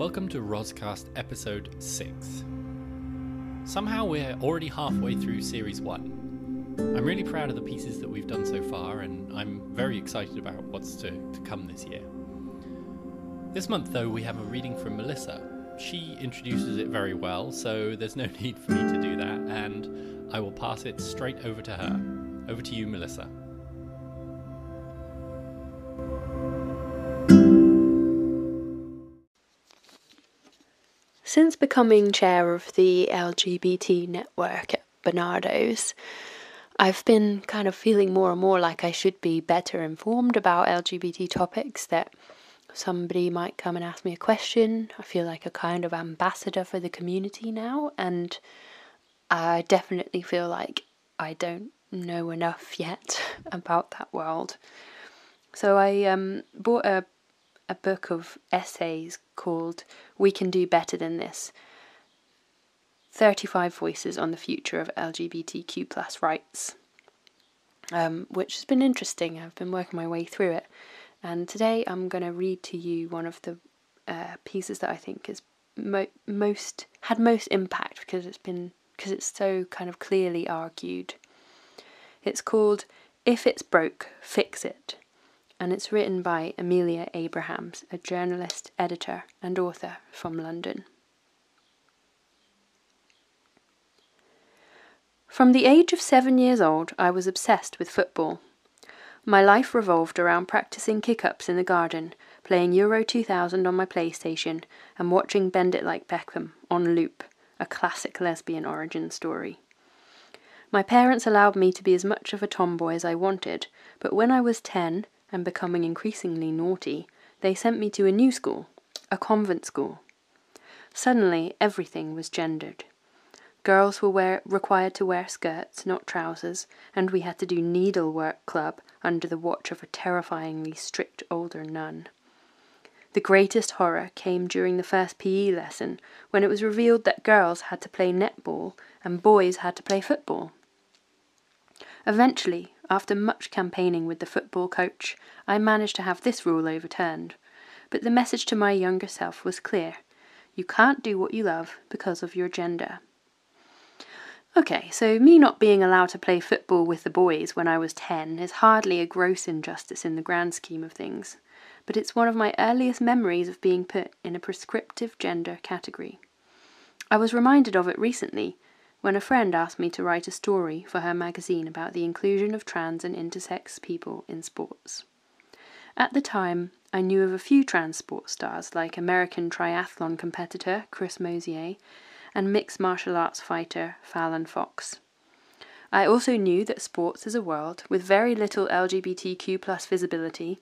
Welcome to Roscast episode 6. Somehow we're already halfway through series 1. I'm really proud of the pieces that we've done so far, and I'm very excited about what's to, to come this year. This month, though, we have a reading from Melissa. She introduces it very well, so there's no need for me to do that, and I will pass it straight over to her. Over to you, Melissa. Since becoming chair of the LGBT network at Barnardo's, I've been kind of feeling more and more like I should be better informed about LGBT topics, that somebody might come and ask me a question. I feel like a kind of ambassador for the community now, and I definitely feel like I don't know enough yet about that world. So I um, bought a a book of essays called We Can Do Better Than This 35 Voices on the Future of LGBTQ plus rights, um, which has been interesting. I've been working my way through it. And today I'm going to read to you one of the uh, pieces that I think has mo- most had most impact because it's been because it's so kind of clearly argued. It's called If It's Broke, Fix It and it's written by Amelia Abrahams, a journalist, editor, and author from London. From the age of seven years old, I was obsessed with football. My life revolved around practicing kick ups in the garden, playing Euro 2000 on my PlayStation, and watching Bend It Like Beckham on loop, a classic lesbian origin story. My parents allowed me to be as much of a tomboy as I wanted, but when I was ten, and becoming increasingly naughty, they sent me to a new school, a convent school. Suddenly, everything was gendered. Girls were wear, required to wear skirts, not trousers, and we had to do needlework club under the watch of a terrifyingly strict older nun. The greatest horror came during the first PE lesson, when it was revealed that girls had to play netball and boys had to play football. Eventually, after much campaigning with the football coach, I managed to have this rule overturned. But the message to my younger self was clear you can't do what you love because of your gender. Okay, so me not being allowed to play football with the boys when I was 10 is hardly a gross injustice in the grand scheme of things, but it's one of my earliest memories of being put in a prescriptive gender category. I was reminded of it recently when a friend asked me to write a story for her magazine about the inclusion of trans and intersex people in sports. At the time, I knew of a few trans sports stars like American triathlon competitor Chris Mosier and mixed martial arts fighter Fallon Fox. I also knew that sports is a world with very little LGBTQ plus visibility,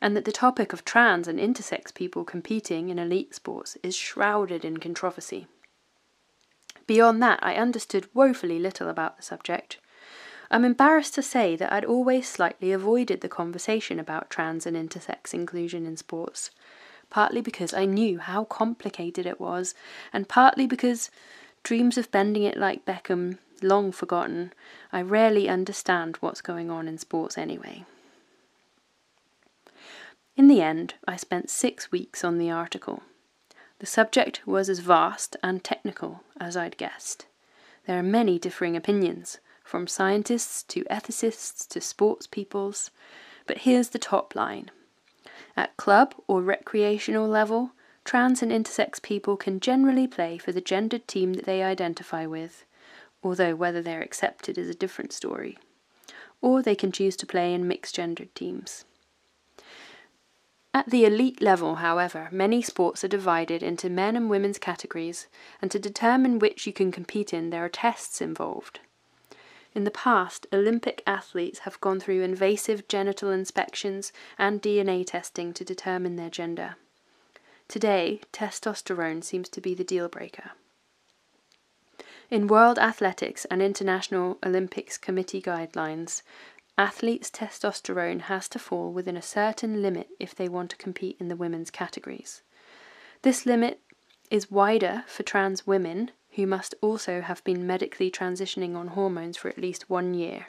and that the topic of trans and intersex people competing in elite sports is shrouded in controversy. Beyond that, I understood woefully little about the subject. I'm embarrassed to say that I'd always slightly avoided the conversation about trans and intersex inclusion in sports, partly because I knew how complicated it was, and partly because dreams of bending it like Beckham long forgotten, I rarely understand what's going on in sports anyway. In the end, I spent six weeks on the article. The subject was as vast and technical as I'd guessed. There are many differing opinions, from scientists to ethicists to sports peoples, but here's the top line. At club or recreational level, trans and intersex people can generally play for the gendered team that they identify with, although whether they're accepted is a different story. Or they can choose to play in mixed gendered teams. At the elite level, however, many sports are divided into men and women's categories, and to determine which you can compete in, there are tests involved. In the past, Olympic athletes have gone through invasive genital inspections and DNA testing to determine their gender. Today, testosterone seems to be the deal breaker. In World Athletics and International Olympics Committee guidelines, Athletes' testosterone has to fall within a certain limit if they want to compete in the women's categories. This limit is wider for trans women who must also have been medically transitioning on hormones for at least one year.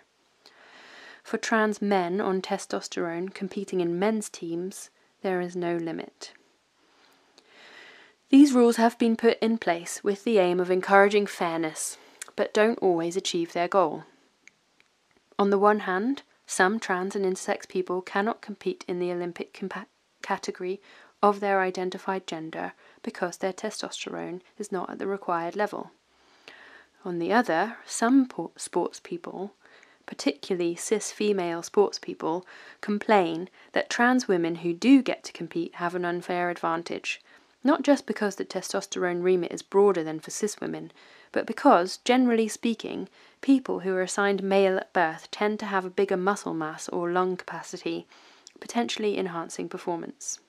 For trans men on testosterone competing in men's teams, there is no limit. These rules have been put in place with the aim of encouraging fairness, but don't always achieve their goal. On the one hand, some trans and intersex people cannot compete in the Olympic compa- category of their identified gender because their testosterone is not at the required level. On the other, some sports people, particularly cis female sports people, complain that trans women who do get to compete have an unfair advantage, not just because the testosterone remit is broader than for cis women, but because, generally speaking, people who are assigned male at birth tend to have a bigger muscle mass or lung capacity, potentially enhancing performance.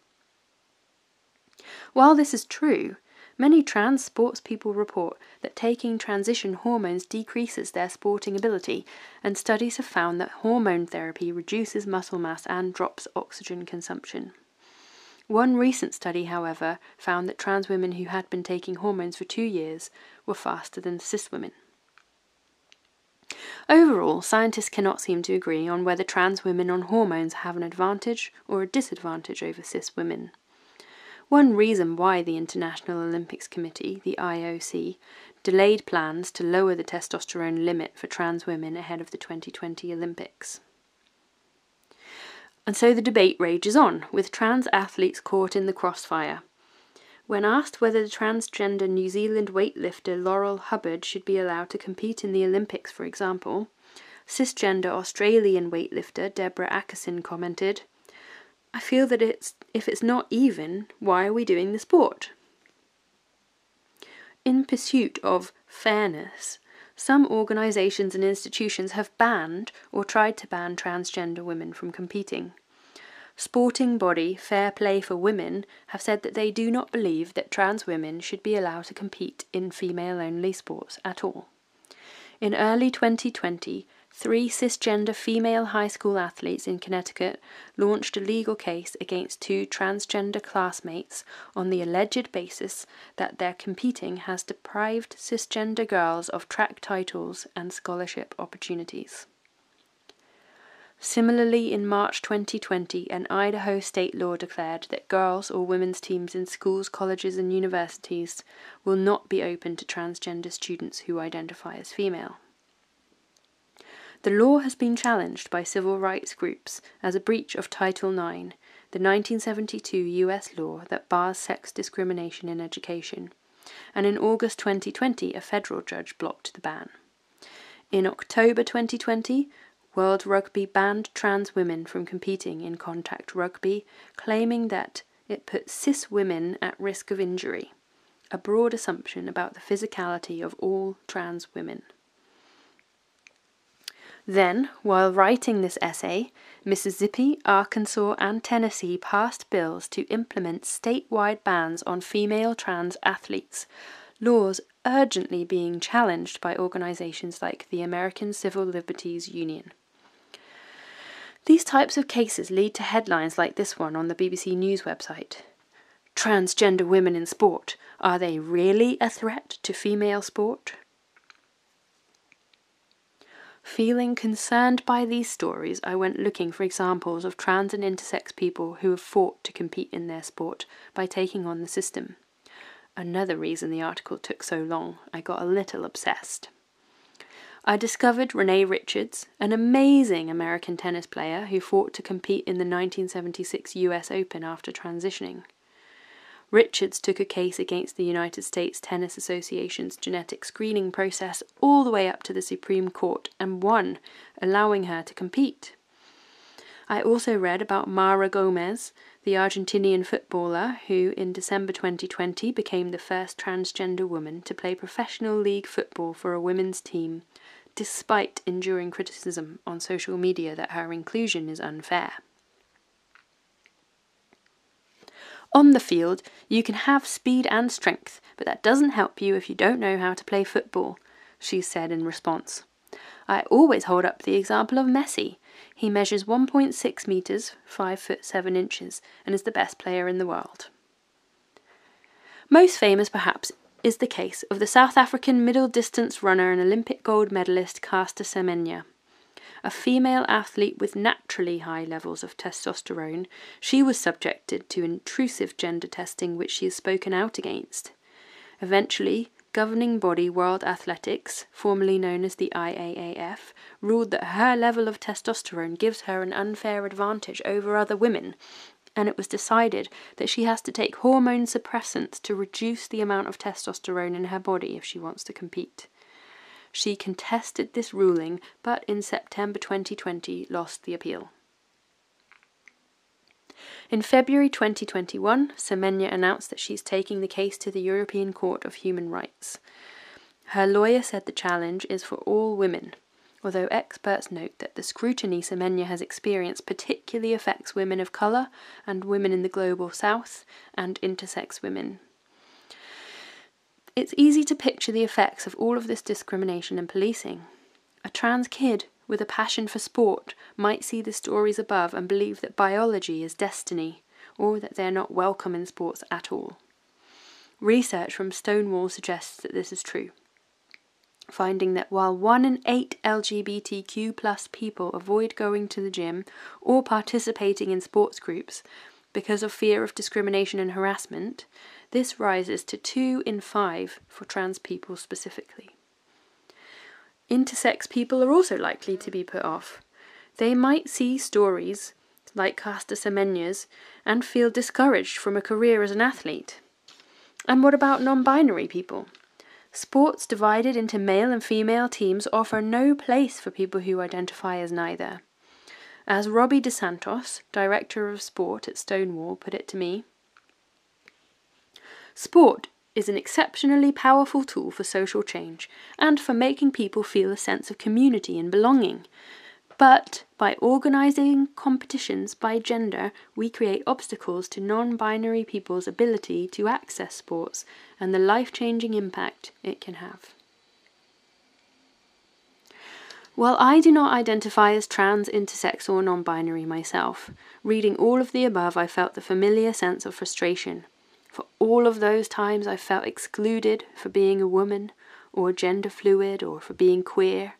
While this is true, many trans sports people report that taking transition hormones decreases their sporting ability, and studies have found that hormone therapy reduces muscle mass and drops oxygen consumption. One recent study, however, found that trans women who had been taking hormones for two years were faster than cis women. Overall, scientists cannot seem to agree on whether trans women on hormones have an advantage or a disadvantage over cis women. One reason why the International Olympics Committee, the IOC, delayed plans to lower the testosterone limit for trans women ahead of the 2020 Olympics. And so the debate rages on, with trans athletes caught in the crossfire. When asked whether the transgender New Zealand weightlifter Laurel Hubbard should be allowed to compete in the Olympics, for example, cisgender Australian weightlifter Deborah Acason commented, I feel that it's if it's not even, why are we doing the sport? In pursuit of fairness, some organisations and institutions have banned or tried to ban transgender women from competing. Sporting body Fair Play for Women have said that they do not believe that trans women should be allowed to compete in female only sports at all. In early 2020, Three cisgender female high school athletes in Connecticut launched a legal case against two transgender classmates on the alleged basis that their competing has deprived cisgender girls of track titles and scholarship opportunities. Similarly, in March 2020, an Idaho state law declared that girls or women's teams in schools, colleges, and universities will not be open to transgender students who identify as female. The law has been challenged by civil rights groups as a breach of Title IX, the 1972 US law that bars sex discrimination in education, and in August 2020 a federal judge blocked the ban. In October 2020, World Rugby banned trans women from competing in contact rugby, claiming that it puts cis women at risk of injury, a broad assumption about the physicality of all trans women. Then, while writing this essay, Mississippi, Arkansas, and Tennessee passed bills to implement statewide bans on female trans athletes, laws urgently being challenged by organizations like the American Civil Liberties Union. These types of cases lead to headlines like this one on the BBC News website. Transgender women in sport. Are they really a threat to female sport? Feeling concerned by these stories, I went looking for examples of trans and intersex people who have fought to compete in their sport by taking on the system. Another reason the article took so long, I got a little obsessed. I discovered Renee Richards, an amazing American tennis player who fought to compete in the 1976 US Open after transitioning. Richards took a case against the United States Tennis Association's genetic screening process all the way up to the Supreme Court and won, allowing her to compete. I also read about Mara Gomez, the Argentinian footballer who, in December 2020, became the first transgender woman to play professional league football for a women's team, despite enduring criticism on social media that her inclusion is unfair. On the field, you can have speed and strength, but that doesn't help you if you don't know how to play football, she said in response. I always hold up the example of Messi. He measures 1.6 metres, 5 foot 7 inches, and is the best player in the world. Most famous, perhaps, is the case of the South African middle distance runner and Olympic gold medalist Caster Semenya. A female athlete with naturally high levels of testosterone, she was subjected to intrusive gender testing, which she has spoken out against. Eventually, governing body World Athletics, formerly known as the IAAF, ruled that her level of testosterone gives her an unfair advantage over other women, and it was decided that she has to take hormone suppressants to reduce the amount of testosterone in her body if she wants to compete. She contested this ruling, but in September 2020 lost the appeal. In February 2021, Semenya announced that she's taking the case to the European Court of Human Rights. Her lawyer said the challenge is for all women, although experts note that the scrutiny Semenya has experienced particularly affects women of colour and women in the global south and intersex women. It's easy to picture the effects of all of this discrimination and policing. A trans kid with a passion for sport might see the stories above and believe that biology is destiny, or that they are not welcome in sports at all. Research from Stonewall suggests that this is true, finding that while one in eight LGBTQ plus people avoid going to the gym or participating in sports groups because of fear of discrimination and harassment, this rises to 2 in 5 for trans people specifically. Intersex people are also likely to be put off. They might see stories like Caster Semenya's and feel discouraged from a career as an athlete. And what about non binary people? Sports divided into male and female teams offer no place for people who identify as neither. As Robbie DeSantos, director of sport at Stonewall, put it to me, Sport is an exceptionally powerful tool for social change and for making people feel a sense of community and belonging. But by organising competitions by gender, we create obstacles to non binary people's ability to access sports and the life changing impact it can have. While I do not identify as trans, intersex, or non binary myself, reading all of the above, I felt the familiar sense of frustration for all of those times I felt excluded for being a woman, or gender fluid, or for being queer.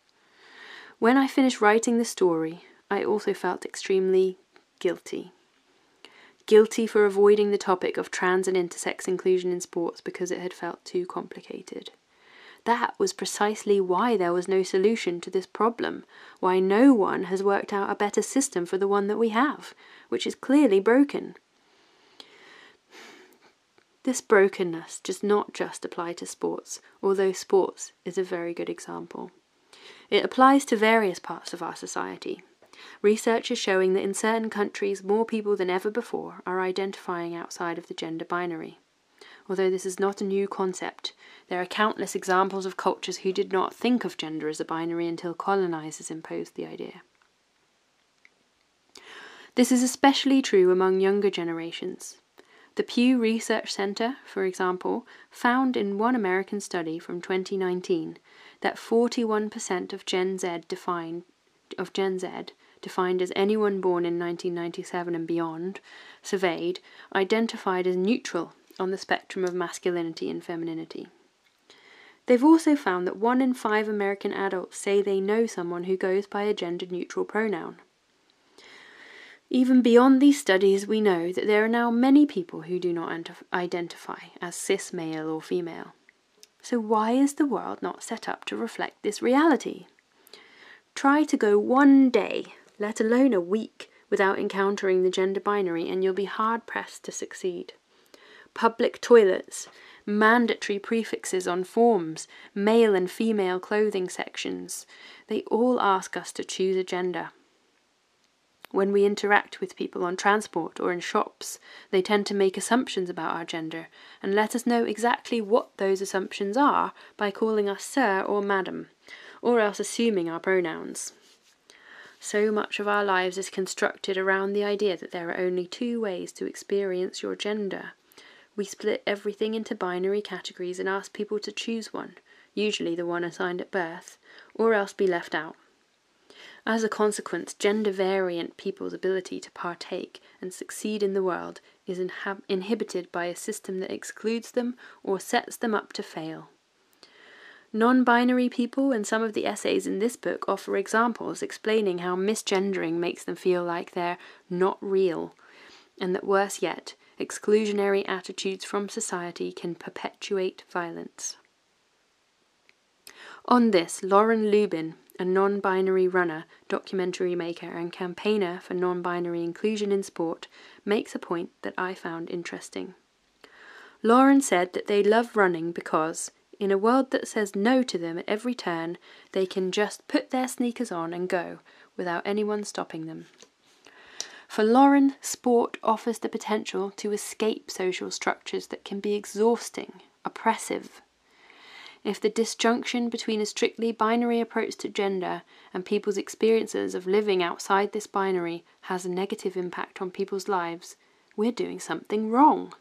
When I finished writing the story, I also felt extremely guilty. Guilty for avoiding the topic of trans and intersex inclusion in sports because it had felt too complicated. That was precisely why there was no solution to this problem, why no one has worked out a better system for the one that we have, which is clearly broken. This brokenness does not just apply to sports, although sports is a very good example. It applies to various parts of our society. Research is showing that in certain countries, more people than ever before are identifying outside of the gender binary. Although this is not a new concept, there are countless examples of cultures who did not think of gender as a binary until colonizers imposed the idea. This is especially true among younger generations. The Pew Research Center, for example, found in one American study from 2019 that 41% of Gen Z defined of Gen Z defined as anyone born in 1997 and beyond, surveyed, identified as neutral on the spectrum of masculinity and femininity. They've also found that one in five American adults say they know someone who goes by a gender neutral pronoun. Even beyond these studies, we know that there are now many people who do not identify as cis male or female. So, why is the world not set up to reflect this reality? Try to go one day, let alone a week, without encountering the gender binary, and you'll be hard pressed to succeed. Public toilets, mandatory prefixes on forms, male and female clothing sections, they all ask us to choose a gender. When we interact with people on transport or in shops, they tend to make assumptions about our gender and let us know exactly what those assumptions are by calling us sir or madam, or else assuming our pronouns. So much of our lives is constructed around the idea that there are only two ways to experience your gender. We split everything into binary categories and ask people to choose one, usually the one assigned at birth, or else be left out. As a consequence, gender variant people's ability to partake and succeed in the world is inhab- inhibited by a system that excludes them or sets them up to fail. Non binary people and some of the essays in this book offer examples explaining how misgendering makes them feel like they're not real, and that worse yet, exclusionary attitudes from society can perpetuate violence. On this, Lauren Lubin, a non binary runner, documentary maker, and campaigner for non binary inclusion in sport, makes a point that I found interesting. Lauren said that they love running because, in a world that says no to them at every turn, they can just put their sneakers on and go without anyone stopping them. For Lauren, sport offers the potential to escape social structures that can be exhausting, oppressive. If the disjunction between a strictly binary approach to gender and people's experiences of living outside this binary has a negative impact on people's lives, we're doing something wrong.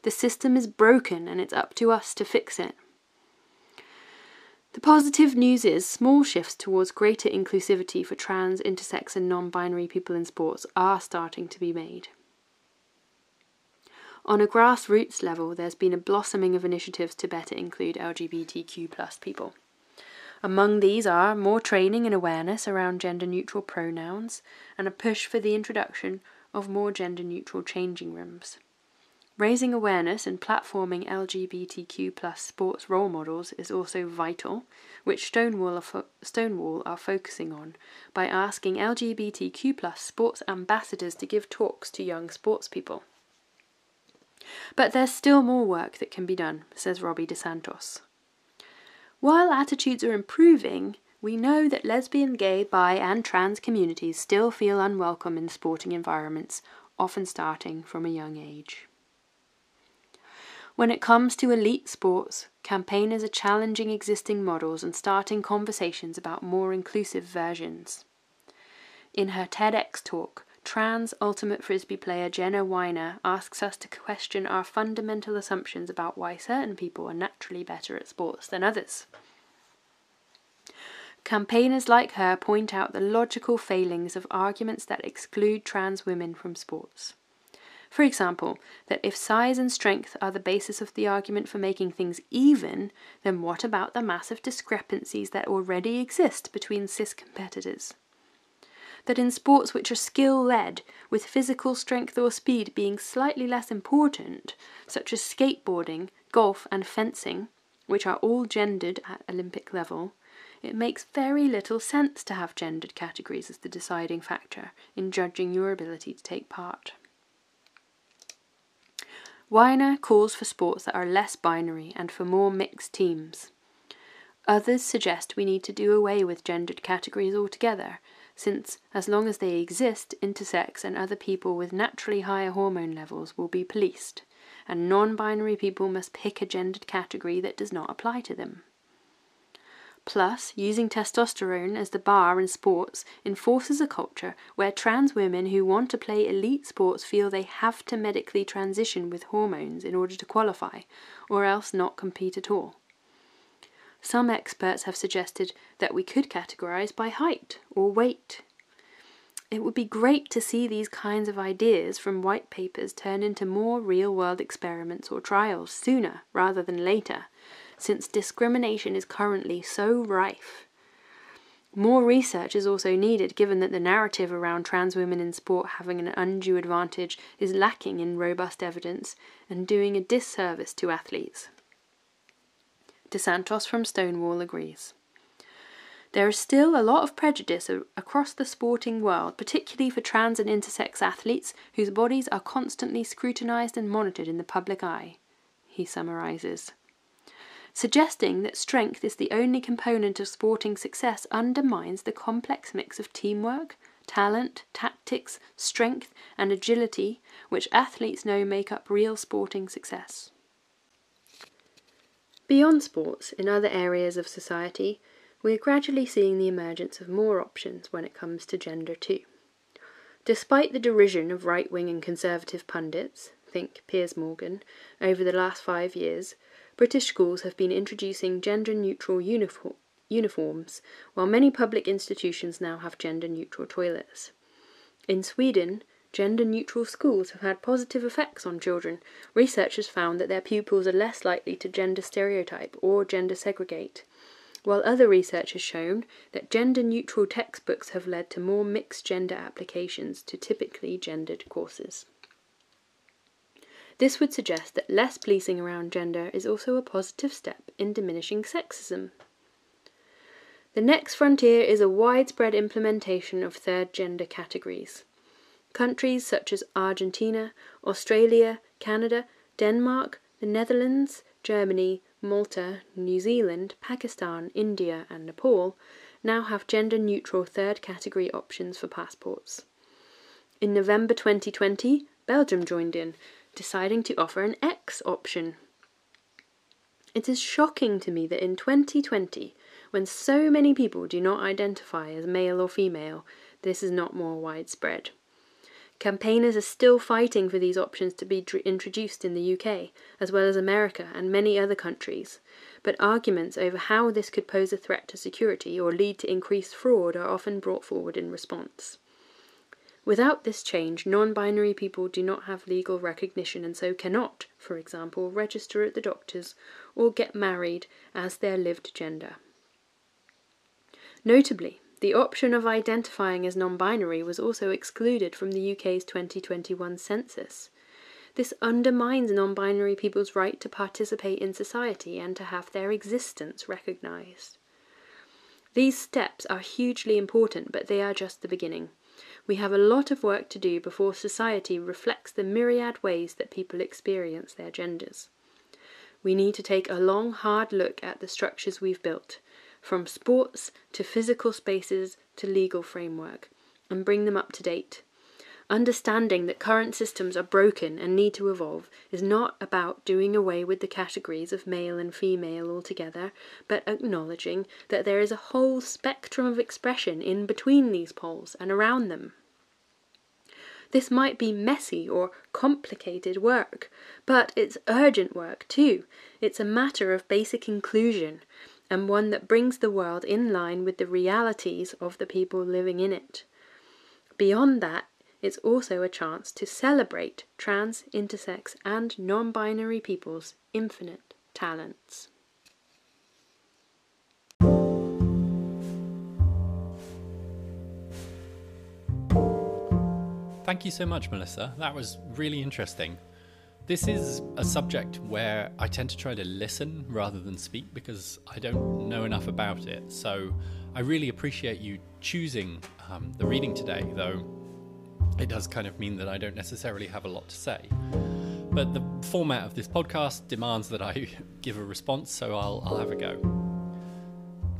The system is broken and it's up to us to fix it. The positive news is small shifts towards greater inclusivity for trans, intersex, and non binary people in sports are starting to be made. On a grassroots level, there's been a blossoming of initiatives to better include LGBTQ people. Among these are more training and awareness around gender neutral pronouns and a push for the introduction of more gender neutral changing rooms. Raising awareness and platforming LGBTQ sports role models is also vital, which Stonewall are, fo- Stonewall are focusing on by asking LGBTQ sports ambassadors to give talks to young sports people. But there's still more work that can be done, says Robbie DeSantos. While attitudes are improving, we know that lesbian, gay, bi, and trans communities still feel unwelcome in sporting environments, often starting from a young age. When it comes to elite sports, campaigners are challenging existing models and starting conversations about more inclusive versions. In her TEDx talk, trans ultimate frisbee player Jenna Weiner asks us to question our fundamental assumptions about why certain people are naturally better at sports than others. Campaigners like her point out the logical failings of arguments that exclude trans women from sports. For example, that if size and strength are the basis of the argument for making things even, then what about the massive discrepancies that already exist between cis competitors? That in sports which are skill led, with physical strength or speed being slightly less important, such as skateboarding, golf, and fencing, which are all gendered at Olympic level, it makes very little sense to have gendered categories as the deciding factor in judging your ability to take part. Weiner calls for sports that are less binary and for more mixed teams. Others suggest we need to do away with gendered categories altogether, since, as long as they exist, intersex and other people with naturally higher hormone levels will be policed, and non binary people must pick a gendered category that does not apply to them. Plus, using testosterone as the bar in sports enforces a culture where trans women who want to play elite sports feel they have to medically transition with hormones in order to qualify, or else not compete at all. Some experts have suggested that we could categorize by height or weight. It would be great to see these kinds of ideas from white papers turn into more real world experiments or trials sooner rather than later since discrimination is currently so rife. More research is also needed given that the narrative around trans women in sport having an undue advantage is lacking in robust evidence and doing a disservice to athletes. DeSantos from Stonewall agrees. There is still a lot of prejudice across the sporting world, particularly for trans and intersex athletes whose bodies are constantly scrutinized and monitored in the public eye, he summarizes. Suggesting that strength is the only component of sporting success undermines the complex mix of teamwork, talent, tactics, strength, and agility which athletes know make up real sporting success. Beyond sports, in other areas of society, we are gradually seeing the emergence of more options when it comes to gender too. Despite the derision of right wing and conservative pundits, think Piers Morgan, over the last five years, British schools have been introducing gender neutral uniform, uniforms, while many public institutions now have gender neutral toilets. In Sweden, gender neutral schools have had positive effects on children. Researchers found that their pupils are less likely to gender stereotype or gender segregate, while other research has shown that gender neutral textbooks have led to more mixed gender applications to typically gendered courses. This would suggest that less policing around gender is also a positive step in diminishing sexism. The next frontier is a widespread implementation of third gender categories. Countries such as Argentina, Australia, Canada, Denmark, the Netherlands, Germany, Malta, New Zealand, Pakistan, India, and Nepal now have gender neutral third category options for passports. In November 2020, Belgium joined in, deciding to offer an X option. It is shocking to me that in 2020, when so many people do not identify as male or female, this is not more widespread. Campaigners are still fighting for these options to be introduced in the UK, as well as America and many other countries, but arguments over how this could pose a threat to security or lead to increased fraud are often brought forward in response. Without this change, non binary people do not have legal recognition and so cannot, for example, register at the doctors or get married as their lived gender. Notably, the option of identifying as non binary was also excluded from the UK's 2021 census. This undermines non binary people's right to participate in society and to have their existence recognised. These steps are hugely important, but they are just the beginning. We have a lot of work to do before society reflects the myriad ways that people experience their genders. We need to take a long, hard look at the structures we've built from sports to physical spaces to legal framework, and bring them up to date. Understanding that current systems are broken and need to evolve is not about doing away with the categories of male and female altogether, but acknowledging that there is a whole spectrum of expression in between these poles and around them. This might be messy or complicated work, but it's urgent work too. It's a matter of basic inclusion, and one that brings the world in line with the realities of the people living in it. Beyond that, it's also a chance to celebrate trans, intersex, and non binary people's infinite talents. Thank you so much, Melissa. That was really interesting. This is a subject where I tend to try to listen rather than speak because I don't know enough about it. So I really appreciate you choosing um, the reading today, though it does kind of mean that I don't necessarily have a lot to say. But the format of this podcast demands that I give a response, so I'll, I'll have a go.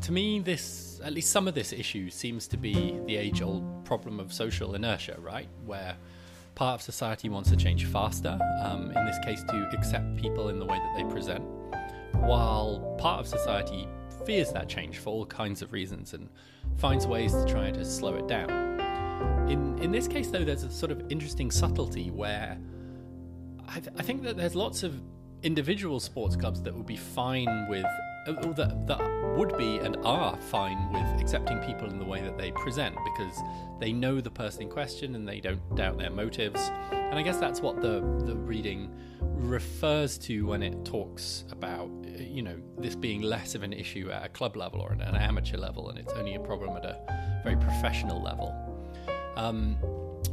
To me, this, at least some of this issue, seems to be the age old problem of social inertia, right? Where part of society wants to change faster, um, in this case, to accept people in the way that they present, while part of society fears that change for all kinds of reasons and finds ways to try to slow it down. In, in this case, though, there's a sort of interesting subtlety where I, th- I think that there's lots of individual sports clubs that would be fine with that, that would be and are fine with accepting people in the way that they present because they know the person in question and they don't doubt their motives. And I guess that's what the, the reading refers to when it talks about, you know, this being less of an issue at a club level or an amateur level and it's only a problem at a very professional level. Um,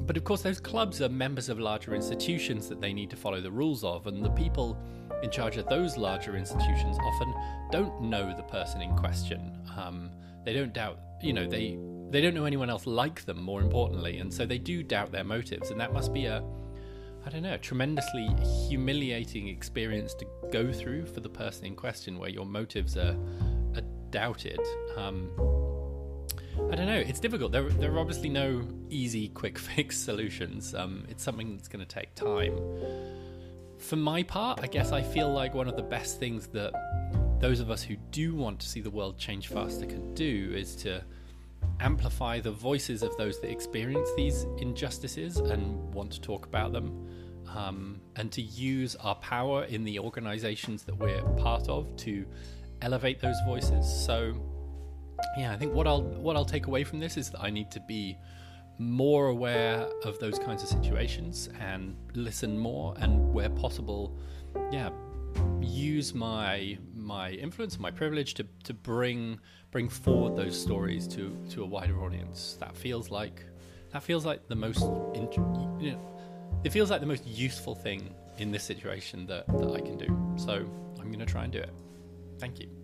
but of course, those clubs are members of larger institutions that they need to follow the rules of, and the people in charge of those larger institutions often don't know the person in question. Um, they don't doubt, you know, they they don't know anyone else like them. More importantly, and so they do doubt their motives, and that must be a I don't know, a tremendously humiliating experience to go through for the person in question, where your motives are, are doubted. Um, I don't know. It's difficult. There, there are obviously no easy, quick fix solutions. Um, it's something that's going to take time. For my part, I guess I feel like one of the best things that those of us who do want to see the world change faster can do is to amplify the voices of those that experience these injustices and want to talk about them, um, and to use our power in the organizations that we're part of to elevate those voices. So, yeah, I think what I'll what I'll take away from this is that I need to be more aware of those kinds of situations and listen more and where possible, yeah, use my my influence my privilege to, to bring bring forward those stories to, to a wider audience. That feels like that feels like the most int- you know, it feels like the most useful thing in this situation that, that I can do. So I'm going to try and do it. Thank you.